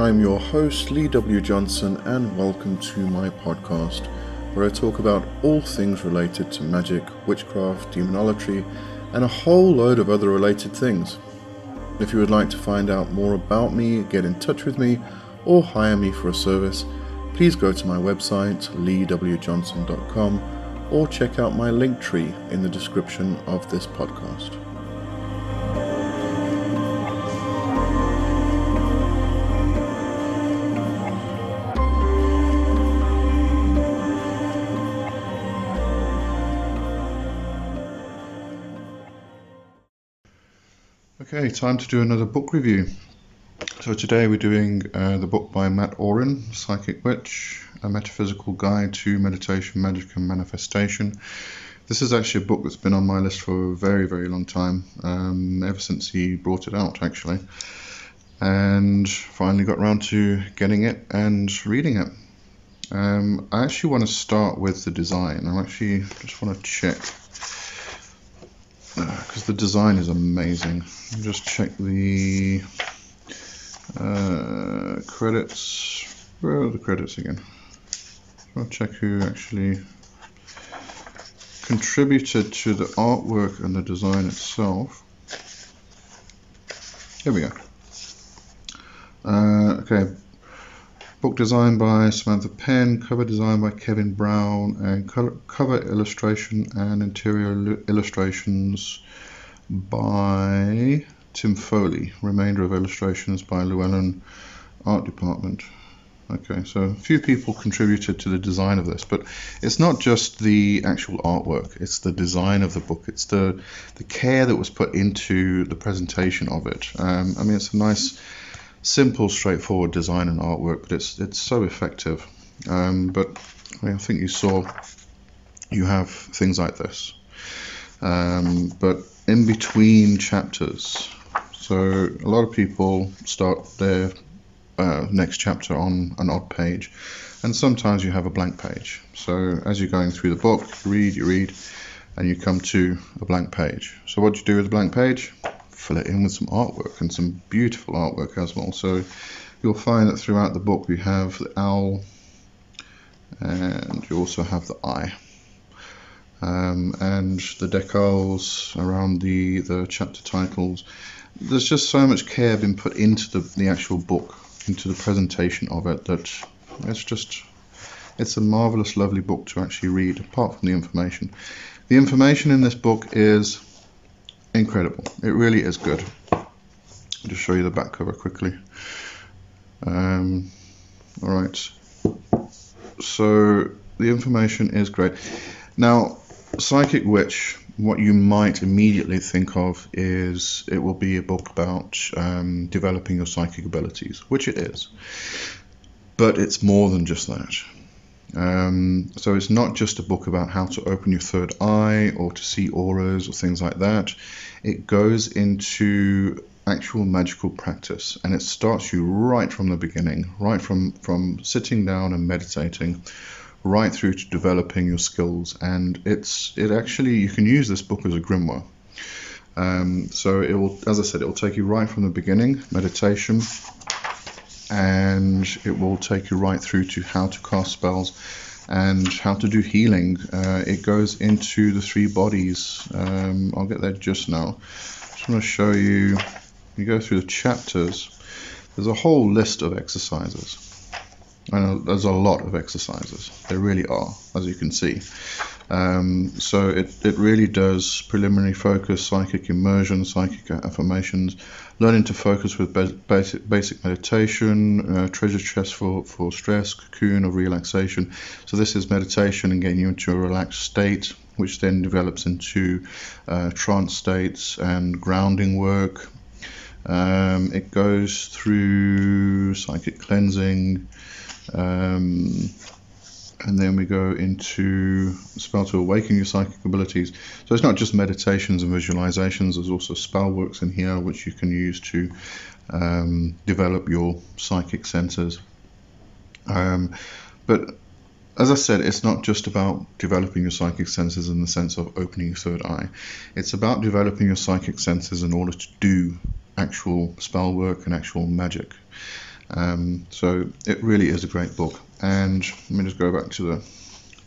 I'm your host, Lee W. Johnson, and welcome to my podcast, where I talk about all things related to magic, witchcraft, demonology, and a whole load of other related things. If you would like to find out more about me, get in touch with me, or hire me for a service, please go to my website, leewjohnson.com, or check out my link tree in the description of this podcast. Time to do another book review. So today we're doing uh, the book by Mat Auryn, Psychic Witch, A Metaphysical Guide to Meditation, Magic and Manifestation. This is actually a book that's been on my list for a very, very long time, um, ever since he brought it out actually. And finally got around to getting it and reading it. Um, I actually want to start with the design. I actually just want to check because the design is amazing. Just check the uh, credits. Where are the credits again? I'll check who actually contributed to the artwork and the design itself. Here we go. Uh, okay, book design by Samantha Penn, cover design by Kevin Brown, and cover illustration and interior illustrations by Tim Foley. Remainder of illustrations by Llewellyn Art Department. Okay, so a few people contributed to the design of this, but it's not just the actual artwork, it's the design of the book, it's the, the care that was put into the presentation of it. Um, I mean, it's a nice, simple, straightforward design and artwork, but it's, it's so effective. Um, but I, mean, I think you saw you have things like this. Um, but in between chapters, so a lot of people start their uh, next chapter on an odd page, and sometimes you have a blank page. So as you're going through the book, you read, you read, and you come to a blank page. So what do you do with a blank page? Fill it in with some artwork and some beautiful artwork as well. So you'll find that throughout the book we have the owl, and you also have the eye. Um, and the decals around the, the chapter titles. There's just so much care been put into the, the actual book into the presentation of it that it's just it's a marvelous lovely book to actually read apart from the information the information in this book is incredible. It really is good. I'll just show you the back cover quickly. Um, all right. So the information is great. Now psychic witch what you might immediately think of is it will be a book about um, developing your psychic abilities, which it is. But it's more than just that. Um, so it's not just a book about how to open your third eye or to see auras or things like that. It goes into actual magical practice and it starts you right from the beginning, right from, from sitting down and meditating right through to developing your skills. And it's it actually you can use this book as a grimoire. Um, so it will, as I said, it will take you right from the beginning, meditation, and it will take you right through to how to cast spells and how to do healing. Uh, it goes into the three bodies. Um, I'll get there just now. Just want to show you. You go through the chapters. There's a whole list of exercises. And there's a lot of exercises. There really are, as you can see. Um, so it, it really does preliminary focus, psychic immersion, psychic affirmations, learning to focus with basic, basic meditation, uh, treasure chest for, for stress, cocoon of relaxation. So this is meditation and getting you into a relaxed state, which then develops into uh, trance states and grounding work. Um, it goes through psychic cleansing, um, and then we go into spell to awaken your psychic abilities. So it's not just meditations and visualizations, there's also spell works in here which you can use to um, develop your psychic senses. Um, but as I said, it's not just about developing your psychic senses in the sense of opening your third eye. It's about developing your psychic senses in order to do actual spell work and actual magic. Um, so it really is a great book. And let me just go back to the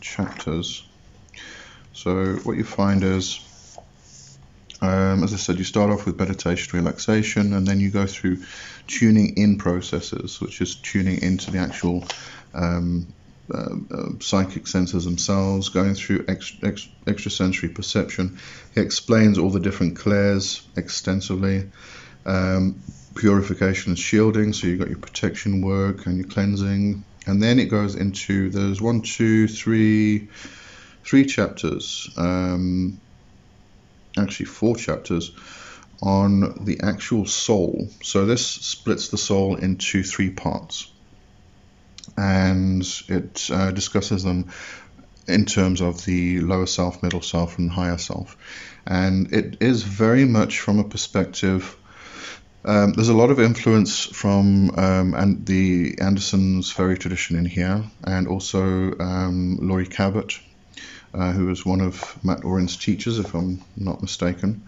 chapters. So what you find is, um, as I said, you start off with meditation, relaxation, and then you go through tuning in processes, which is tuning into the actual um, uh, uh, psychic senses themselves, going through ex- ex- extrasensory perception. He explains all the different clairs extensively. Um, purification and shielding, so you've got your protection work and your cleansing, and then it goes into there's one, two, three, three chapters, um, actually four chapters on the actual soul. So this splits the soul into three parts, and it uh, discusses them in terms of the lower self, middle self, and higher self. And it is very much from a perspective um, there's a lot of influence from um, and the Anderson's Feri tradition in here, and also um, Laurie Cabot, uh, who was one of Mat Auryn's teachers, if I'm not mistaken.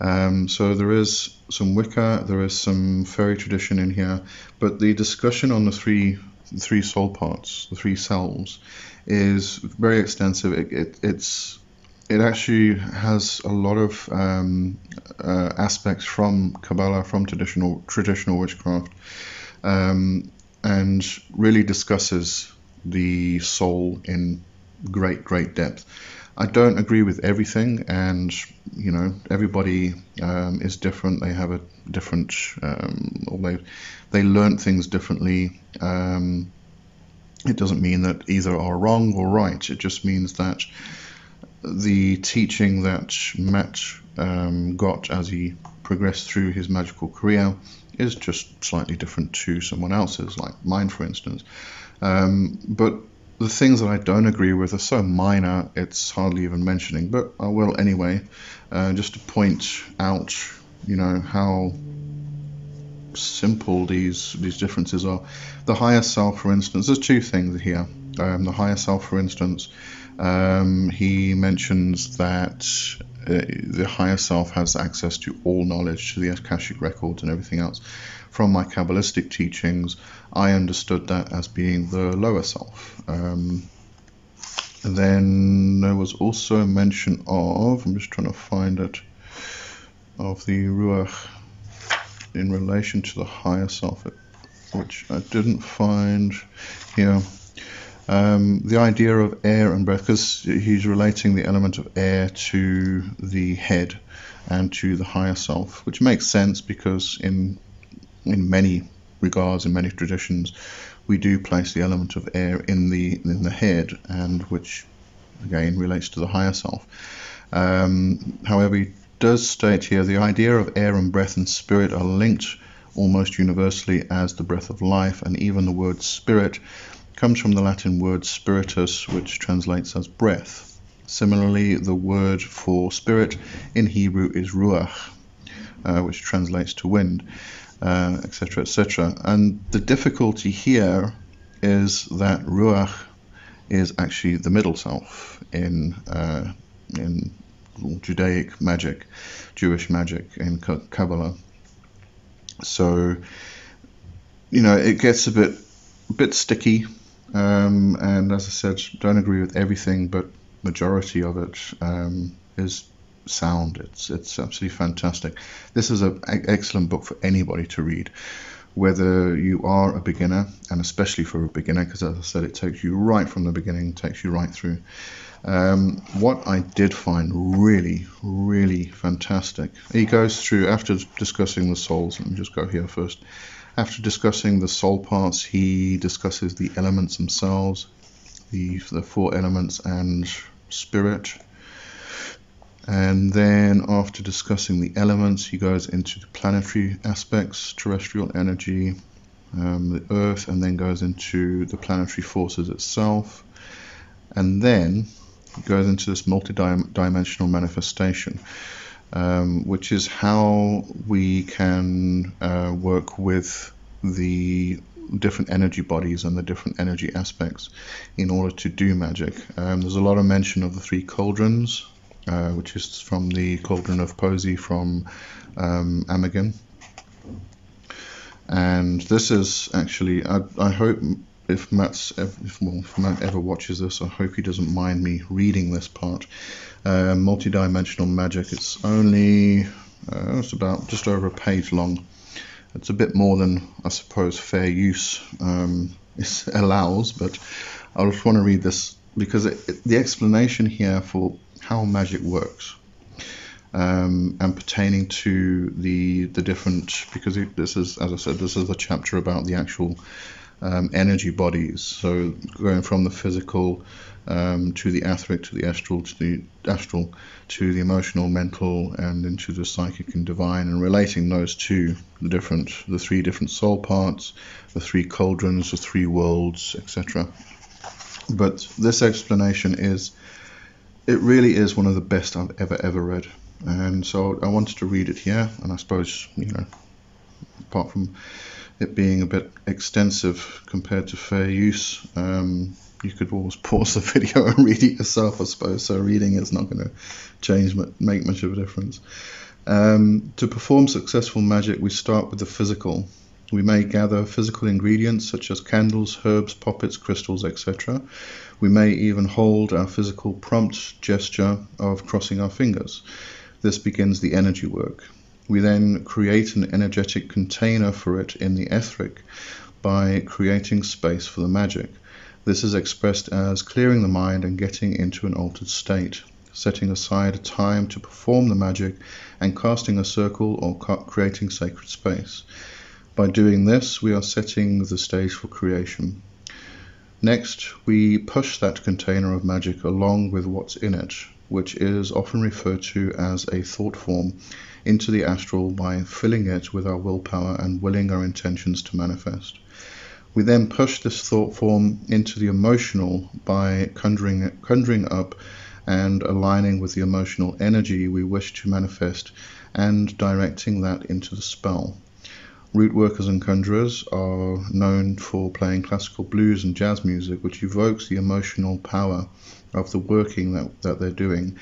Um, so there is some Wicca, there is some Feri tradition in here, but the discussion on the three three soul parts, the three selves, is very extensive. It, it, it's it actually has a lot of um, uh, aspects from Kabbalah, from traditional traditional witchcraft, um, and really discusses the soul in great great depth. I don't agree with everything, and you know everybody um, is different. They have a different, um, or they they learn things differently. Um, it doesn't mean that either are wrong or right. It just means that the teaching that Mat um, got as he progressed through his magical career is just slightly different to someone else's, like mine, for instance. Um, but the things that I don't agree with are so minor, it's hardly even mentioning. But I will anyway, uh, just to point out, you know, how simple these these differences are. The higher self, for instance, there's two things here. Um, the higher self, for instance, um, he mentions that uh, the higher self has access to all knowledge, to the Akashic records and everything else. From my Kabbalistic teachings, I understood that as being the lower self. Um, then there was also a mention of, I'm just trying to find it, of the Ruach in relation to the higher self, which I didn't find here. Um, the idea of air and breath, because he's relating the element of air to the head and to the higher self, which makes sense because in in many regards, in many traditions, we do place the element of air in the in the head, and which again relates to the higher self. Um, however, he does state here the idea of air and breath and spirit are linked almost universally as the breath of life, and even the word spirit comes from the Latin word spiritus, which translates as breath. Similarly, the word for spirit in Hebrew is ruach, uh, which translates to wind, etc., uh, etc. Et and the difficulty here is that ruach is actually the middle self in uh, in Judaic magic, Jewish magic in Kabbalah. So, you know, it gets a bit a bit sticky um, and as I said, don't agree with everything, but majority of it um, is sound. It's it's absolutely fantastic. This is an excellent book for anybody to read, whether you are a beginner, and especially for a beginner, because as I said, it takes you right from the beginning, takes you right through. Um, what I did find really, really fantastic, he goes through after discussing the souls. Let me just go here first. After discussing the soul parts, he discusses the elements themselves, the, the four elements and spirit. And then, after discussing the elements, he goes into the planetary aspects, terrestrial energy, um, the Earth, and then goes into the planetary forces itself. And then he goes into this multi-dimensional manifestation um, which is how we can uh, work with the different energy bodies and the different energy aspects in order to do magic. Um, there's a lot of mention of the three cauldrons, uh, which is from the cauldron of Poesy from um, And this is actually, I, I hope if Mat's if, well, if Mat ever watches this, I hope he doesn't mind me reading this part. Uh, multi-dimensional magic. It's only uh, it's about just over a page long. It's a bit more than I suppose fair use um, allows, but I just want to read this because it, it, the explanation here for how magic works um, and pertaining to the the different because it, this is as I said this is a chapter about the actual um, energy bodies. So going from the physical um, to the etheric to the astral to the astral to the emotional, mental, and into the psychic and divine, and relating those to the different the three different soul parts, the three cauldrons, the three worlds, etc. But this explanation is it really is one of the best I've ever ever read. And so I wanted to read it here, and I suppose you know, apart from it being a bit extensive compared to fair use. Um, you could always pause the video and read it yourself, I suppose. So reading is not going to change, make much of a difference. Um, to perform successful magic, we start with the physical. We may gather physical ingredients such as candles, herbs, poppets, crystals, etc. We may even hold our physical prompt gesture of crossing our fingers. This begins the energy work. We then create an energetic container for it in the etheric by creating space for the magic. This is expressed as clearing the mind and getting into an altered state, setting aside a time to perform the magic, and casting a circle or creating sacred space. By doing this, we are setting the stage for creation. Next, we push that container of magic along with what's in it, which is often referred to as a thought form, into the astral by filling it with our willpower and willing our intentions to manifest. We then push this thought form into the emotional by conjuring, conjuring up and aligning with the emotional energy we wish to manifest and directing that into the spell. Root workers and conjurers are known for playing classical blues and jazz music, which evokes the emotional power of the working that, that they're doing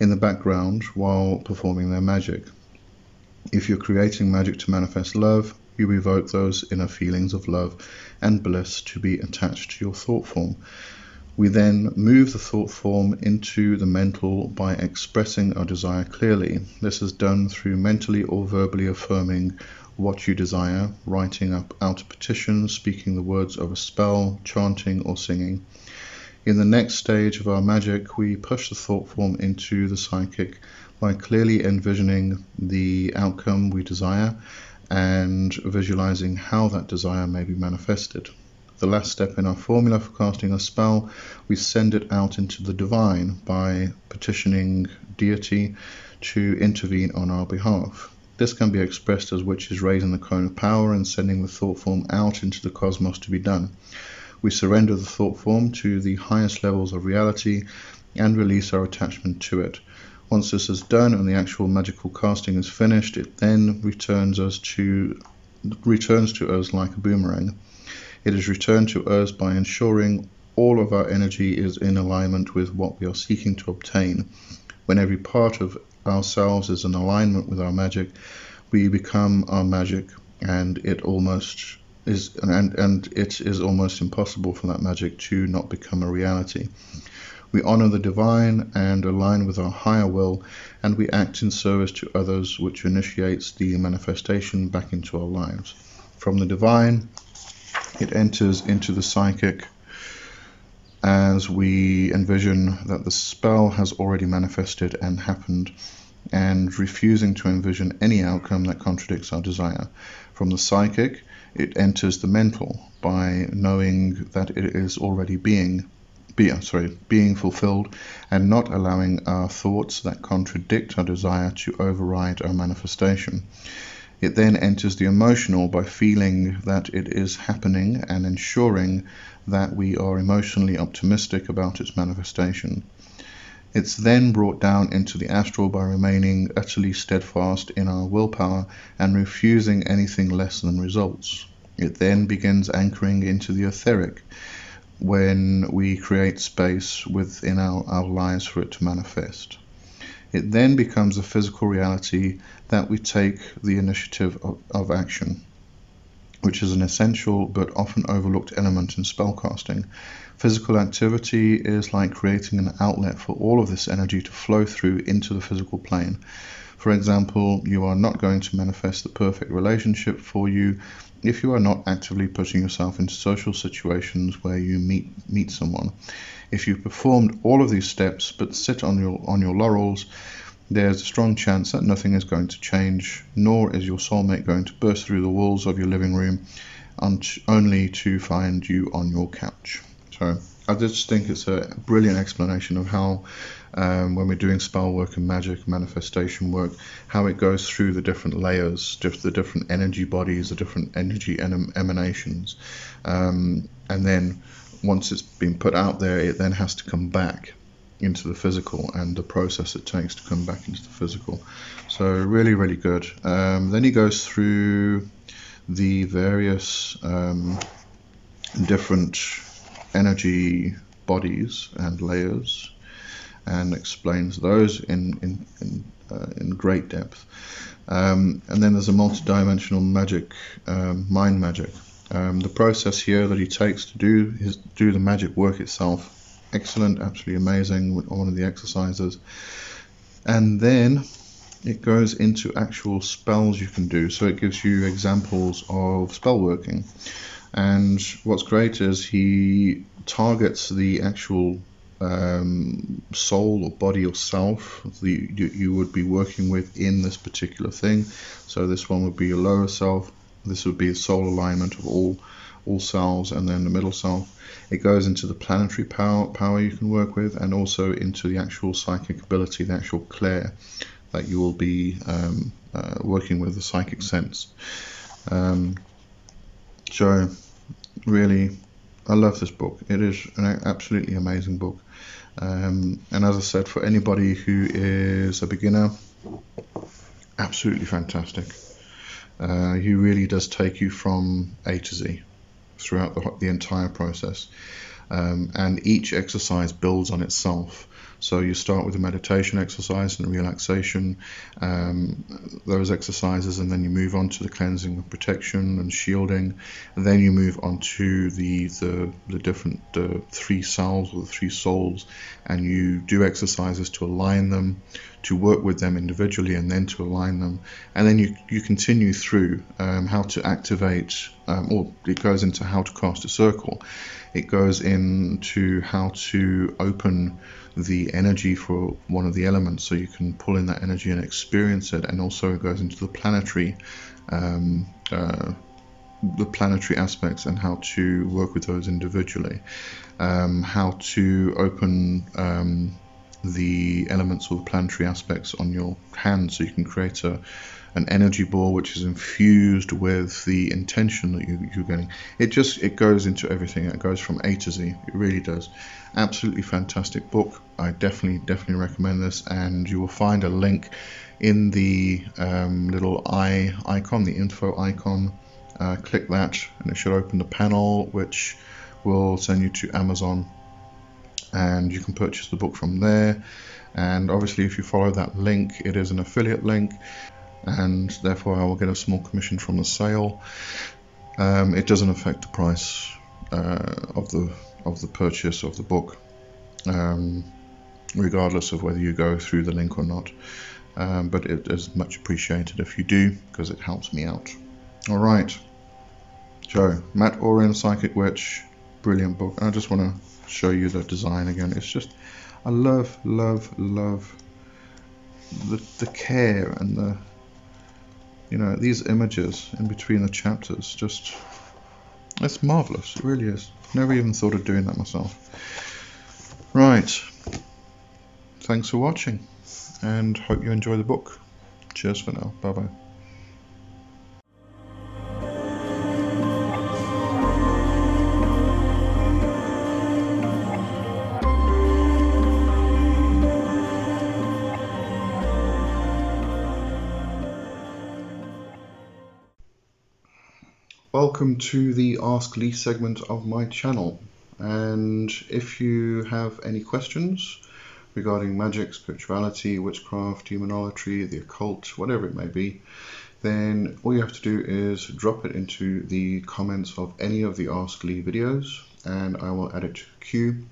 in the background while performing their magic. If you're creating magic to manifest love, you evoke those inner feelings of love and bliss to be attached to your thought form. We then move the thought form into the mental by expressing our desire clearly. This is done through mentally or verbally affirming what you desire, writing up out a petition, speaking the words of a spell, chanting, or singing. In the next stage of our magic, we push the thought form into the psychic by clearly envisioning the outcome we desire and visualizing how that desire may be manifested. The last step in our formula for casting a spell, we send it out into the divine by petitioning deity to intervene on our behalf. This can be expressed as witches raising the cone of power and sending the thought form out into the cosmos to be done. We surrender the thought form to the highest levels of reality and release our attachment to it. Once this is done and the actual magical casting is finished, it then returns us to returns to us like a boomerang. It is returned to us by ensuring all of our energy is in alignment with what we are seeking to obtain. When every part of ourselves is in alignment with our magic, we become our magic, and it almost is and, and it is almost impossible for that magic to not become a reality. We honor the divine and align with our higher will, and we act in service to others, which initiates the manifestation back into our lives. From the divine, it enters into the psychic as we envision that the spell has already manifested and happened, and refusing to envision any outcome that contradicts our desire. From the psychic, it enters the mental by knowing that it is already being be, sorry, being fulfilled and not allowing our thoughts that contradict our desire to override our manifestation. It then enters the emotional by feeling that it is happening and ensuring that we are emotionally optimistic about its manifestation. It's then brought down into the astral by remaining utterly steadfast in our willpower and refusing anything less than results. It then begins anchoring into the etheric when we create space within our, our lives for it to manifest. It then becomes a physical reality that we take the initiative of, of action. which is an essential but often overlooked element in spellcasting. Physical activity is like creating an outlet for all of this energy to flow through into the physical plane. For example, you are not going to manifest the perfect relationship for you if you are not actively putting yourself into social situations where you meet meet someone. If you've performed all of these steps but sit on your on your laurels, there's a strong chance that nothing is going to change, nor is your soulmate going to burst through the walls of your living room only to find you on your couch. So I just think it's a brilliant explanation of how, um, when we're doing spell work and magic manifestation work, how it goes through the different layers, the different energy bodies, the different energy emanations, um, and then once it's been put out there, it then has to come back into the physical and the process it takes to come back into the physical. So really, really good. Um, then he goes through the various um, different energy bodies and layers and explains those in in in, uh, in great depth. Um, and then there's a multi-dimensional magic, um, mind magic. Um, the process here that he takes to do his do the magic work itself, excellent, absolutely amazing. One of the exercises, and then it goes into actual spells you can do. So it gives you examples of spell working. And what's great is he targets the actual um, soul or body or self that you, you would be working with in this particular thing. So this one would be your lower self. This would be a soul alignment of all all cells, and then the middle self. It goes into the planetary power power you can work with, and also into the actual psychic ability, the actual clair that you will be um, uh, working with, the psychic sense. Um, so really, I love this book. It is an absolutely amazing book. Um, and as I said, for anybody who is a beginner, absolutely fantastic. Uh, he really does take you from A to Z throughout the, the entire process. Um, and each exercise builds on itself. So you start with a meditation exercise and relaxation, um, those exercises, and then you move on to the cleansing and protection and shielding. And then you move on to the the, the different uh, three cells or the three souls, and you do exercises to align them, to work with them individually, and then to align them. And then you you continue through um, how to activate, um, or it goes into how to cast a circle. It goes into how to open the energy for one of the elements so you can pull in that energy and experience it and also it goes into the planetary um, uh, the planetary aspects and how to work with those individually um, how to open um, the elements or the planetary aspects on your hand so you can create a an energy ball which is infused with the intention that you, you're getting. It just it goes into everything. It goes from A to Z. It really does. Absolutely fantastic book. I definitely definitely recommend this, and you will find a link in the um, little eye icon, the info icon. Uh, click that, and it should open the panel, which will send you to Amazon, and you can purchase the book from there. And obviously, if you follow that link, it is an affiliate link and therefore I will get a small commission from the sale. Um, it doesn't affect the price uh, of the of the purchase of the book, um, regardless of whether you go through the link or not. Um, but it is much appreciated if you do because it helps me out. All right, so Mat Auryn, Psychic Witch, brilliant book. And I just want to show you the design again. It's just I love, love, love the the care and the you know, these images in between the chapters just, it's marvelous. It really is. Never even thought of doing that myself. Right. Thanks for watching and hope you enjoy the book. Cheers for now. Bye bye. Welcome to the Ask Lee segment of my channel. And if you have any questions regarding magic, spirituality, witchcraft, demonology, the occult, whatever it may be, then all you have to do is drop it into the comments of any of the Ask Lee videos and I will add it to the queue.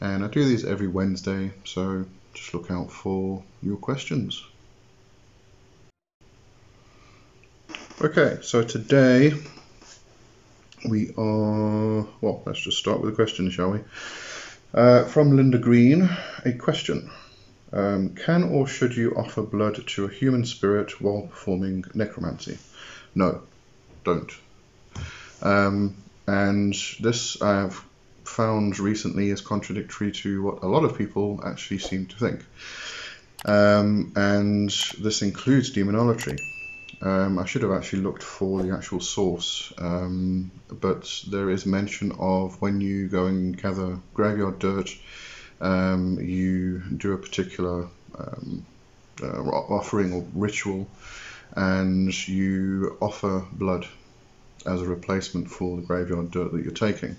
And I do these every Wednesday, so just look out for your questions. Okay, so today we are, well, let's just start with a question, shall we? Uh, from Linda Green, a question. Um, can or should you offer blood to a human spirit while performing necromancy? No, don't. Um, and this I have found recently is contradictory to what a lot of people actually seem to think. Um, and this includes demonolatry. Um, I should have actually looked for the actual source, um, but there is mention of when you go and gather graveyard dirt, um, you do a particular um, uh, offering or ritual, and you offer blood as a replacement for the graveyard dirt that you're taking.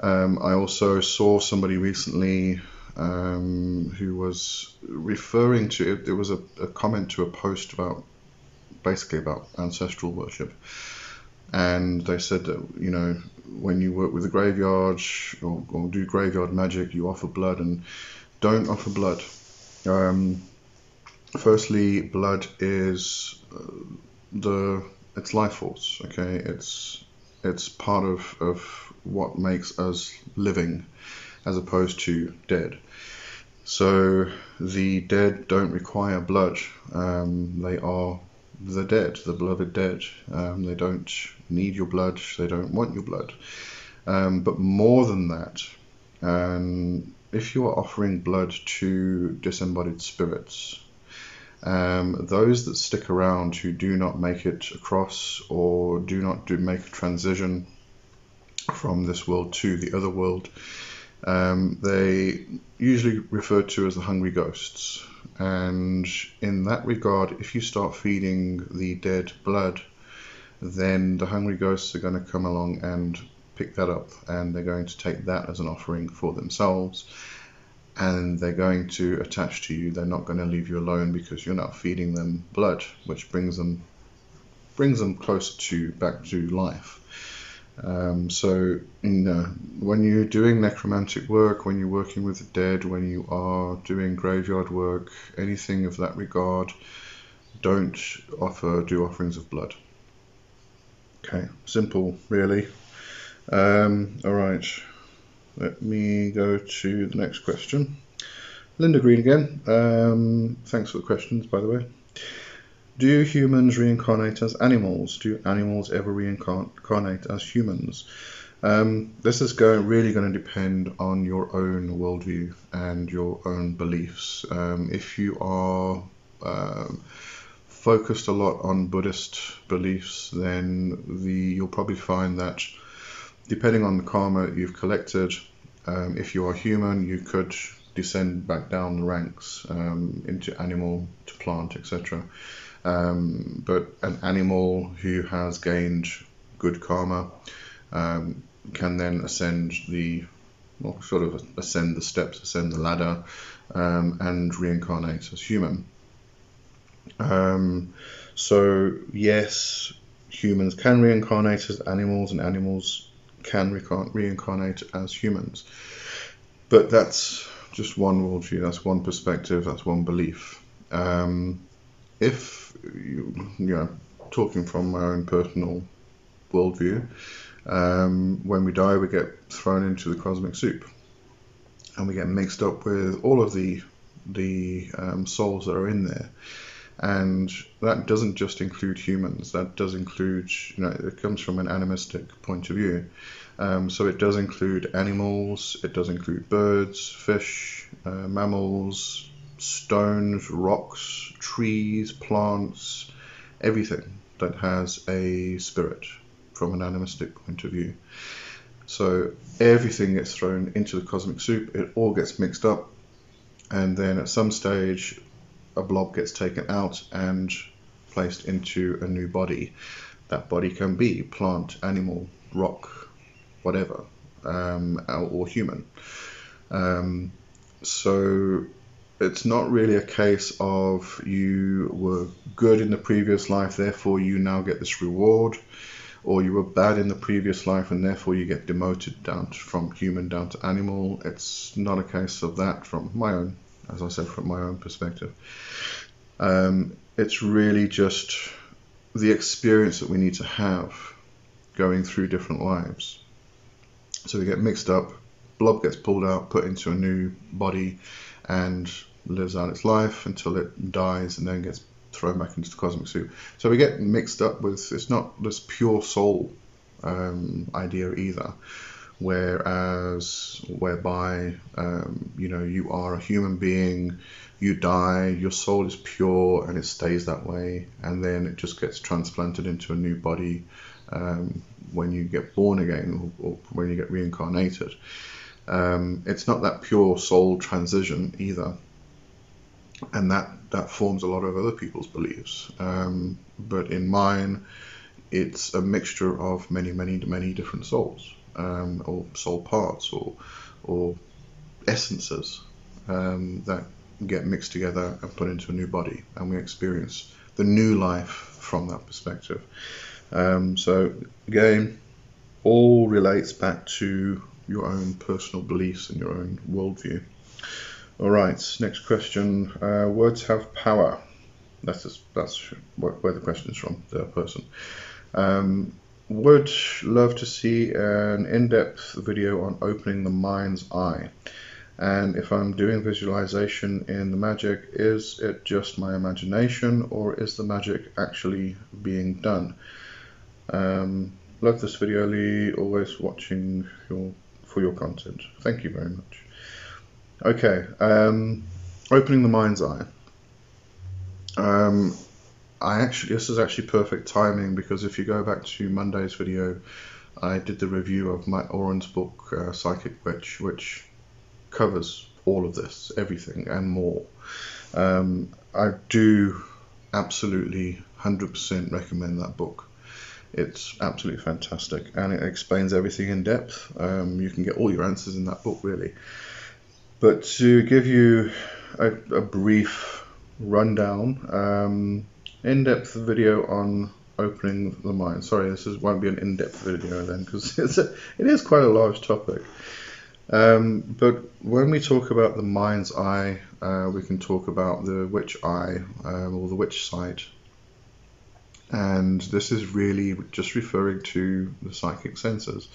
Um, I also saw somebody recently um, who was referring to it, it was a, a, comment to a post about basically about ancestral worship. And they said that, you know, when you work with the graveyard or, or do graveyard magic, you offer blood and don't offer blood. Um, firstly, blood is uh, the it's life force. Okay, it's it's part of of what makes us living, as opposed to dead. So the dead don't require blood. Um, they are the dead, the beloved dead. Um, they don't need your blood. They don't want your blood. Um, but more than that, um, if you are offering blood to disembodied spirits, um, those that stick around who do not make it across or do not do make a transition from this world to the other world, um, they usually referred to as the hungry ghosts. And in that regard, if you start feeding the dead blood, then the hungry ghosts are going to come along and pick that up and they're going to take that as an offering for themselves and they're going to attach to you. They're not going to leave you alone because you're not feeding them blood, which brings them brings them closer to back to life. Um, so, when you're doing necromantic work, when you're working with the dead, when you are doing graveyard work, anything of that regard, don't offer do offerings of blood. Okay, simple, really. Um, all right, let me go to the next question. Linda Green again. Um, thanks for the questions, by the way. Do humans reincarnate as animals? Do animals ever reincarnate as humans? Um, this is going, really going to depend on your own worldview and your own beliefs. Um, if you are um, focused a lot on Buddhist beliefs, then the you'll probably find that depending on the karma you've collected, um, if you are human, you could descend back down the ranks um, into animal to plant, etc. Um, but an animal who has gained good karma um, can then ascend the, well, sort of ascend the steps, ascend the ladder, um, and reincarnate as human. Um, so yes, humans can reincarnate as animals, and animals can reincarnate as humans. But that's just one worldview, that's one perspective, that's one belief. Um, if you, you know, talking from my own personal worldview, um, when we die, we get thrown into the cosmic soup, and we get mixed up with all of the the um, souls that are in there, and that doesn't just include humans. That does include, you know, it comes from an animistic point of view. Um, so it does include animals, it does include birds, fish, uh, mammals, stones, rocks, trees, plants, everything that has a spirit from an animistic point of view. So everything gets thrown into the cosmic soup, it all gets mixed up, and then at some stage, a blob gets taken out and placed into a new body. That body can be plant, animal, rock, whatever, um, or human. Um, so it's not really a case of you were good in the previous life, therefore you now get this reward, or you were bad in the previous life and therefore you get demoted down to, from human down to animal. It's not a case of that from my own, as I said, from my own perspective. Um, it's really just the experience that we need to have going through different lives. So we get mixed up, blob gets pulled out, put into a new body, and lives out its life until it dies and then gets thrown back into the cosmic soup. So we get mixed up with it's not this pure soul um, idea either. Whereas, whereby um, you know you are a human being, you die, your soul is pure and it stays that way, and then it just gets transplanted into a new body um, when you get born again or, or when you get reincarnated. Um, it's not that pure soul transition either, and that that forms a lot of other people's beliefs. Um, but in mine, it's a mixture of many, many, many different souls, um, or soul parts, or or essences um, that get mixed together and put into a new body, and we experience the new life from that perspective. Um, so again, all relates back to your own personal beliefs and your own worldview. All right, next question. Uh, words have power. That's just, that's where the question is from, the person. Um, would love to see an in-depth video on opening the mind's eye. And if I'm doing visualization in the magic, is it just my imagination or is the magic actually being done? Um, love this video, Lee. Always watching your for your content. Thank you very much. Okay, um, opening the mind's eye. Um, I actually this is actually perfect timing because if you go back to Monday's video, I did the review of Mat Auryn's book uh, Psychic Witch, which covers all of this, everything and more. Um, I do absolutely 100% recommend that book. It's absolutely fantastic and it explains everything in depth. Um, you can get all your answers in that book, really. But to give you a, a brief rundown, um, in depth video on opening the mind. Sorry, this is, won't be an in depth video then because it's a, it is quite a large topic. Um, but when we talk about the mind's eye, uh, we can talk about the witch eye um, or the witch sight and this is really just referring to the psychic senses.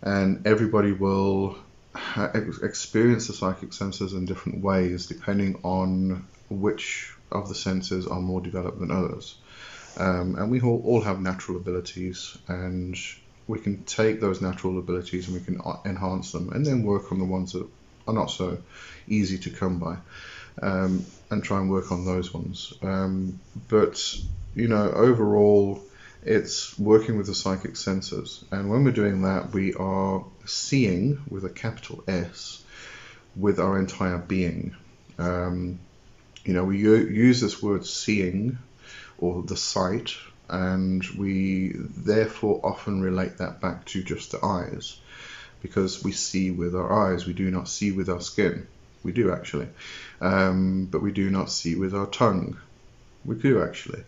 And everybody will experience the psychic senses in different ways depending on which of the senses are more developed than others. Um, and we all, have natural abilities, and we can take those natural abilities and we can enhance them, and then work on the ones that are not so easy to come by, um, and try and work on those ones. Um, but you know, overall, it's working with the psychic senses. And when we're doing that, we are seeing with a capital S with our entire being. Um, you know, we use this word seeing or the sight, and we therefore often relate that back to just the eyes because we see with our eyes, we do not see with our skin. We do actually, um, but we do not see with our tongue. We do actually.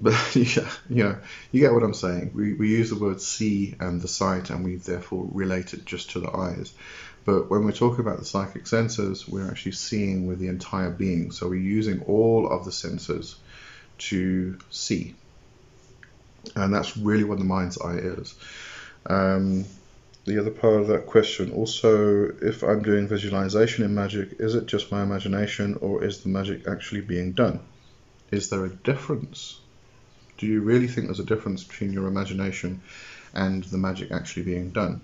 But yeah, you know, you get what I'm saying. We, we use the word see and the sight, and we therefore relate it just to the eyes. But when we're talking about the psychic senses, we're actually seeing with the entire being. So we're using all of the senses to see. And that's really what the mind's eye is. Um, the other part of that question also, if I'm doing visualization in magic, is it just my imagination or is the magic actually being done? Is there a difference do you really think there's a difference between your imagination and the magic actually being done?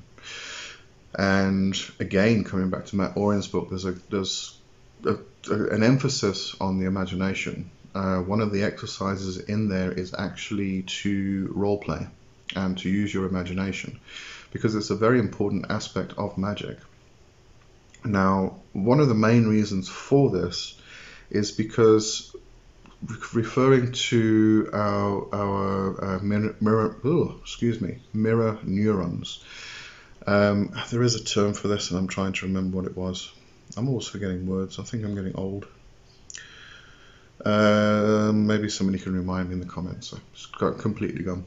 And again, coming back to Mat Auryn's book, there's a there's a, a, an emphasis on the imagination. Uh, one of the exercises in there is actually to role play and to use your imagination because it's a very important aspect of magic. Now, one of the main reasons for this is because referring to our, our uh, mirror, mirror oh, excuse me, mirror neurons. Um, there is a term for this, and I'm trying to remember what it was. I'm always forgetting words. I think I'm getting old. Uh, maybe somebody can remind me in the comments. It's got completely gone.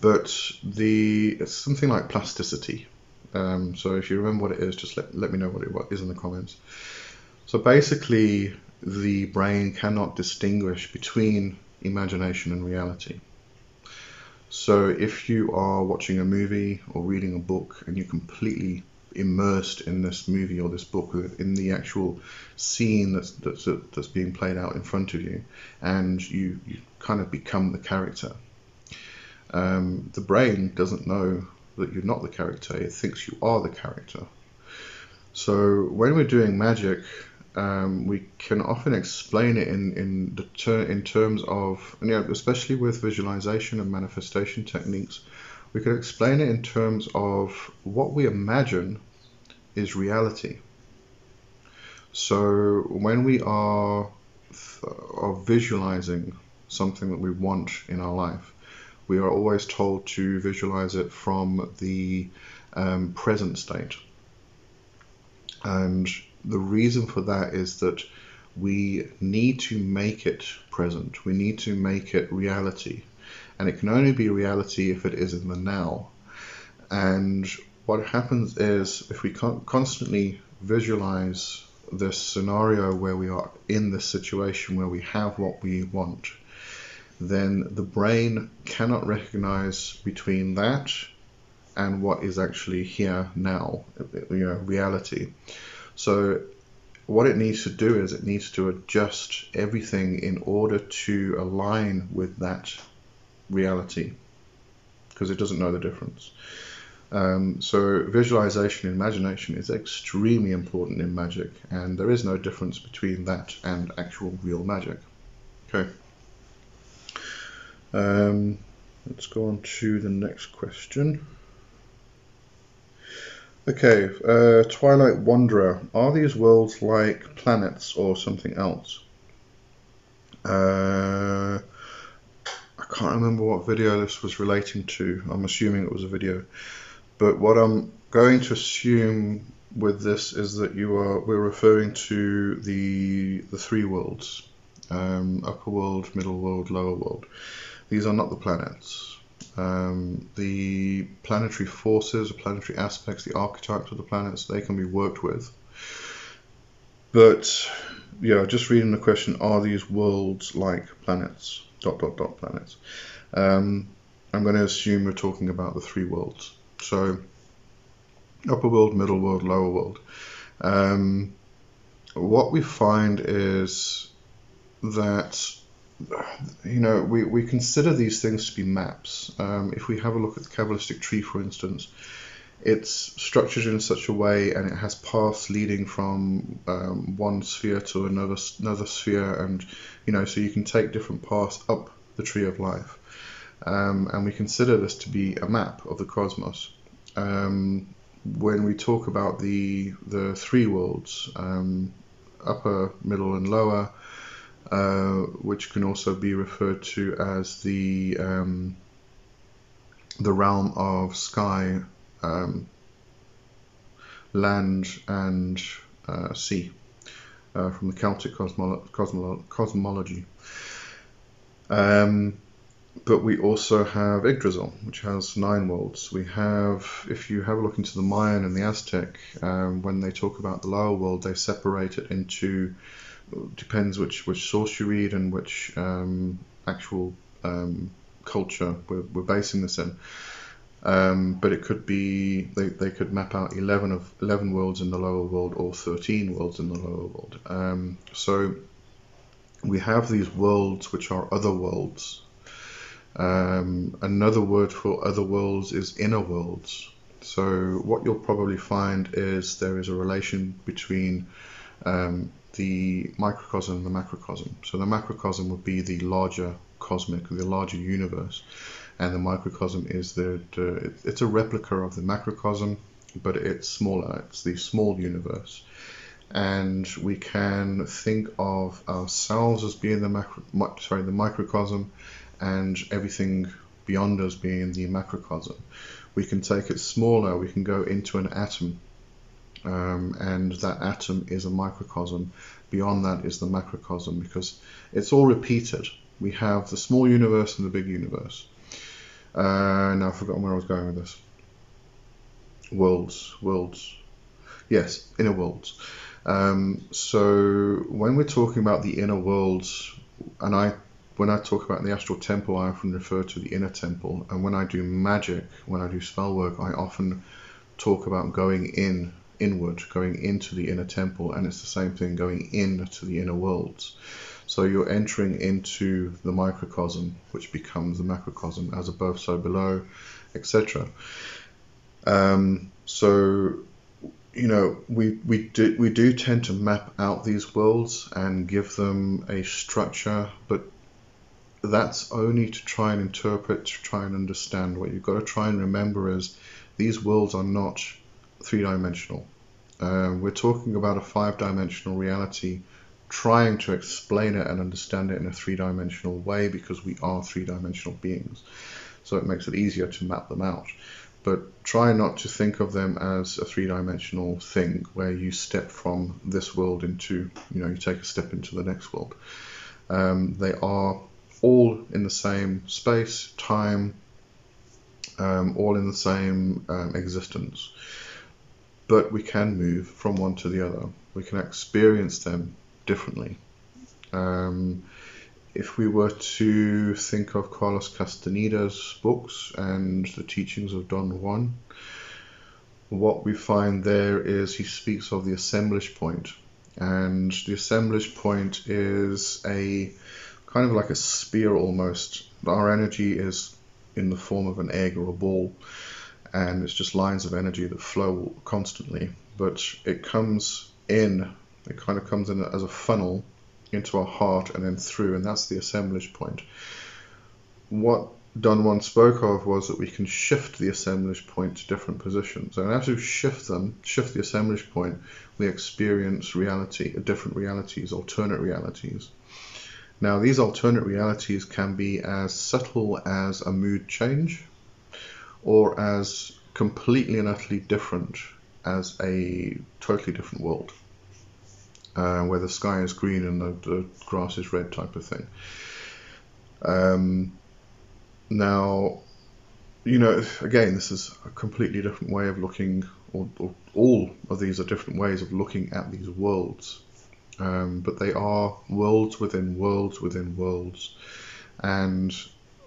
But the it's something like plasticity. Um, so if you remember what it is, just let, let me know what it is in the comments. So basically, the brain cannot distinguish between imagination and reality. So if you are watching a movie or reading a book and you're completely immersed in this movie or this book, in the actual scene that's that's, that's being played out in front of you, and you, you kind of become the character. Um, the brain doesn't know that you're not the character; it thinks you are the character. So when we're doing magic, um, we can often explain it in in the ter- in terms of, especially with visualization and manifestation techniques, we can explain it in terms of what we imagine is reality. So when we are, are visualizing something that we want in our life, we are always told to visualize it from the um, present state. And the reason for that is that we need to make it present. We need to make it reality. And it can only be reality if it is in the now. And what happens is if we constantly visualize this scenario where we are in this situation where we have what we want, then the brain cannot recognize between that and what is actually here now, you know, reality. So what it needs to do is it needs to adjust everything in order to align with that reality because it doesn't know the difference. Um, so visualization and imagination is extremely important in magic, and there is no difference between that and actual real magic. Okay. Um, let's go on to the next question. Okay, uh, Twilight Wanderer. Are these worlds like planets or something else? Uh, I can't remember what video this was relating to. I'm assuming it was a video. But what I'm going to assume with this is that you are we're referring to the the three worlds, um, upper world, middle world, lower world. These are not the planets. Um, the planetary forces, the planetary aspects, the archetypes of the planets, they can be worked with. But yeah, just reading the question, are these worlds like planets? Dot dot dot planets. Um, I'm going to assume we're talking about the three worlds. So, upper world, middle world, lower world. Um, what we find is that you know we, we consider these things to be maps. Um, if we have a look at the Kabbalistic tree, for instance, it's structured in such a way and it has paths leading from um, one sphere to another another sphere, and you know so you can take different paths up the tree of life um, and we consider this to be a map of the cosmos. Um, when we talk about the the three worlds, um, upper, middle, and lower, uh, which can also be referred to as the um, the realm of sky, um, land, and uh, sea, uh, from the Celtic cosmolo- cosmolo- cosmology. Um, but we also have Yggdrasil, which has nine worlds. We have, if you have a look into the Mayan and the Aztec, um, when they talk about the lower world, they separate it into, depends which, which source you read and which um, actual um, culture we're, we're, basing this in. Um, but it could be, they, they could map out 11 of 11 worlds in the lower world or 13 worlds in the lower world. Um, so we have these worlds which are other worlds um, another word for other worlds is inner worlds. So what you'll probably find is there is a relation between um, the microcosm and the macrocosm. So the macrocosm would be the larger cosmic, the larger universe, and the microcosm is the, the it's a replica of the macrocosm, but it's smaller. It's the small universe and we can think of ourselves as being the macro, sorry, the microcosm, and everything beyond us being the macrocosm. We can take it smaller, we can go into an atom, Um, and that atom is a microcosm. Beyond that is the macrocosm because it's all repeated. We have the small universe and the big universe. Uh, now I've forgotten where I was going with this. Worlds, worlds. Yes, inner worlds. Um, so when we're talking about the inner worlds, and I when I talk about the astral temple, I often refer to the inner temple. And when I do magic, when I do spell work, I often talk about going in, inward, going into the inner temple. And it's the same thing going into the inner worlds. So you're entering into the microcosm, which becomes the macrocosm, as above, so below, etc. Um, so you know, we, we do we do tend to map out these worlds and give them a structure, but that's only to try and interpret, to try and understand. What you've got to try and remember is these worlds are not three dimensional. Uh, we're talking about a five dimensional reality, trying to explain it and understand it in a three dimensional way because we are three dimensional beings. So it makes it easier to map them out. But try not to think of them as a three dimensional thing where you step from this world into, you know, you take a step into the next world. Um, they are all in the same space, time, um, all in the same um, existence. But we can move from one to the other. We can experience them differently. Um, if we were to think of Carlos Castaneda's books and the teachings of Don Juan, what we find there is he speaks of the assemblage point. point, and the assemblage point is a kind of like a spear almost. Our energy is in the form of an egg or a ball, and it's just lines of energy that flow constantly. But it comes in, it kind of comes in as a funnel into our heart and then through, and that's the assemblage point. What Don Juan spoke of was that we can shift the assemblage point to different positions. And as we shift them, shift the assemblage point, we experience reality, different realities, alternate realities. Now, these alternate realities can be as subtle as a mood change or as completely and utterly different as a totally different world, uh, where the sky is green and the, the, grass is red, type of thing. Um, now, you know, again, this is a completely different way of looking, or, or all of these are different ways of looking at these worlds um, but they are worlds within worlds within worlds. And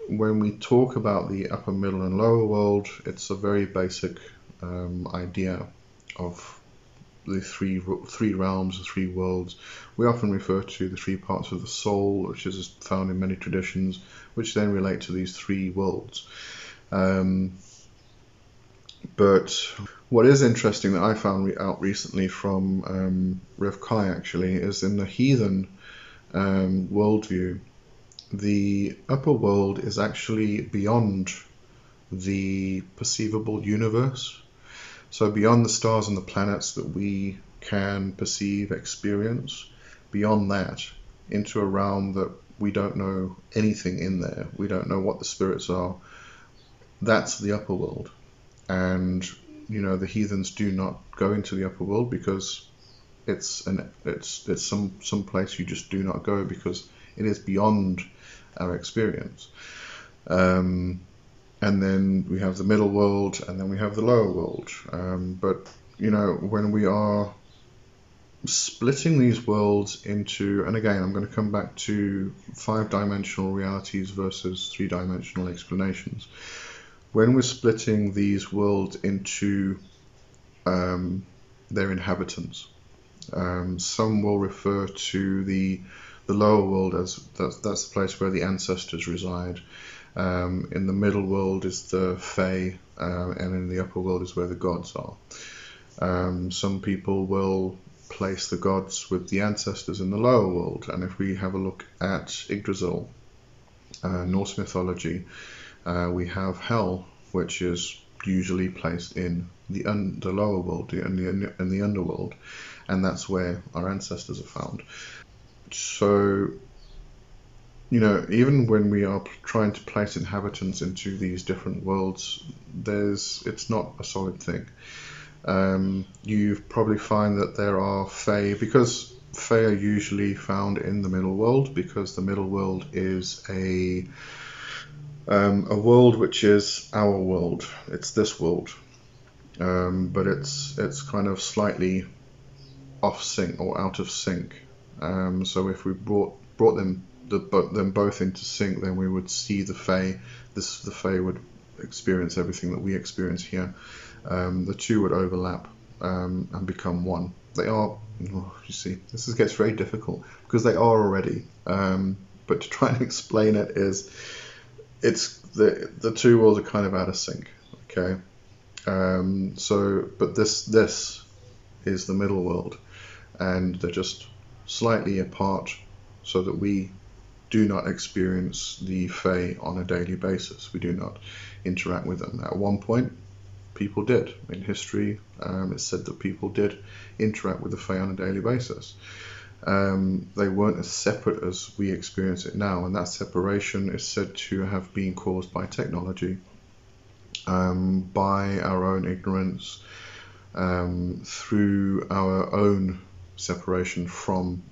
when we talk about the upper, middle, and lower world, it's a very basic um, idea of the three three realms, the three worlds. We often refer to the three parts of the soul, which is found in many traditions, which then relate to these three worlds. Um, but what is interesting that I found out recently from um, Rev Kai actually is in the heathen um, worldview, the upper world is actually beyond the perceivable universe. So, beyond the stars and the planets that we can perceive, experience, beyond that, into a realm that we don't know anything in there, we don't know what the spirits are, that's the upper world. And you know the heathens do not go into the upper world because it's an it's it's some some place you just do not go because it is beyond our experience. Um, and then we have the middle world, and then we have the lower world. Um, but you know when we are splitting these worlds into, and again, I'm going to come back to five dimensional realities versus three dimensional explanations when we're splitting these worlds into um, their inhabitants, um, some will refer to the the lower world as that's, that's the place where the ancestors reside. Um, in the middle world is the Fae, uh, and in the upper world is where the gods are. Um, some people will place the gods with the ancestors in the lower world, and if we have a look at Yggdrasil, uh, Norse mythology, uh, we have Hel, which is usually placed in the, un- the lower world, in the, in the underworld, and that's where our ancestors are found. So, you know, even when we are trying to place inhabitants into these different worlds, there's it's not a solid thing. Um, you probably find that there are Fae because Fae are usually found in the middle world because the middle world is a um, a world which is our world. It's this world, um, but it's it's kind of slightly off sync or out of sync. Um, so if we brought brought them the, them both into sync, then we would see the Fae. This the Fae would experience everything that we experience here. Um, the two would overlap um, and become one. They are. Oh, you see, this is, gets very difficult because they are already. Um, but to try and explain it is, it's the the two worlds are kind of out of sync. Okay. Um, so, but this this is the middle world, and they're just slightly apart, so that we do not experience the Fae on a daily basis. We do not interact with them. At one point, people did. In history, um, it's said that people did interact with the Fae on a daily basis. Um, they weren't as separate as we experience it now, and that separation is said to have been caused by technology, um, by our own ignorance, um, through our own separation from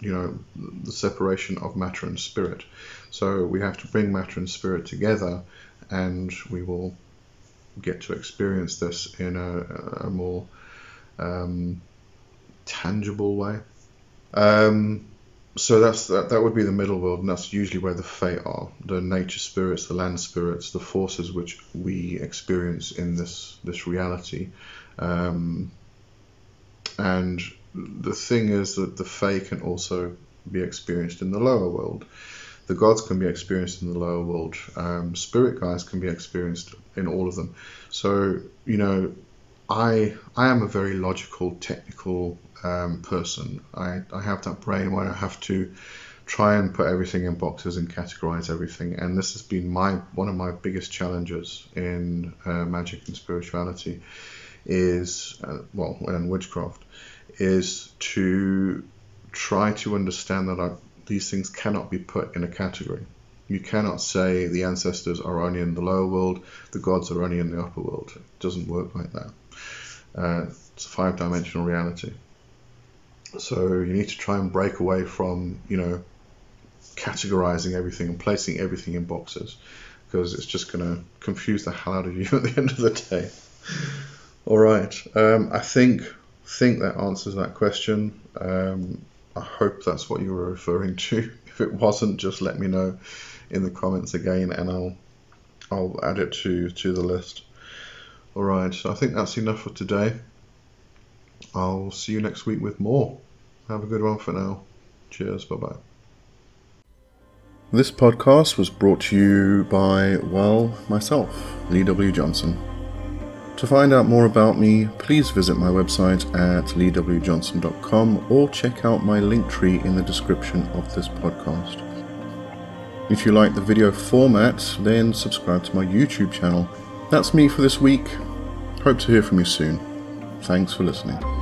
you know the separation of matter and spirit. So we have to bring matter and spirit together, and we will get to experience this in a, a more um, tangible way. Um, so that's that, that would be the middle world, and that's usually where the Fae are, the nature spirits, the land spirits, the forces which we experience in this this reality. Um, and the thing is that the Fae can also be experienced in the lower world. The gods can be experienced in the lower world. Um, spirit guides can be experienced in all of them. So you know, I I am a very logical, technical um, person. I, I have that brain where I have to try and put everything in boxes and categorize everything. And this has been my one of my biggest challenges in uh, magic and spirituality is uh, well, and witchcraft is to try to understand that I, these things cannot be put in a category. You cannot say the ancestors are only in the lower world, the gods are only in the upper world. It doesn't work like that. Uh, it's a five dimensional reality. So you need to try and break away from, you know, categorizing everything and placing everything in boxes because it's just going to confuse the hell out of you at the end of the day. All right. Um, I think think that answers that question. Um, I hope that's what you were referring to. If it wasn't, just let me know in the comments again, and I'll I'll add it to to the list. All right. So I think that's enough for today. I'll see you next week with more. Have a good one for now. Cheers. Bye bye. This podcast was brought to you by, well, myself, Lee W. Johnson. To find out more about me, please visit my website at leewjohnson.com or check out my link tree in the description of this podcast. If you like the video format, then subscribe to my YouTube channel. That's me for this week. Hope to hear from you soon. Thanks for listening.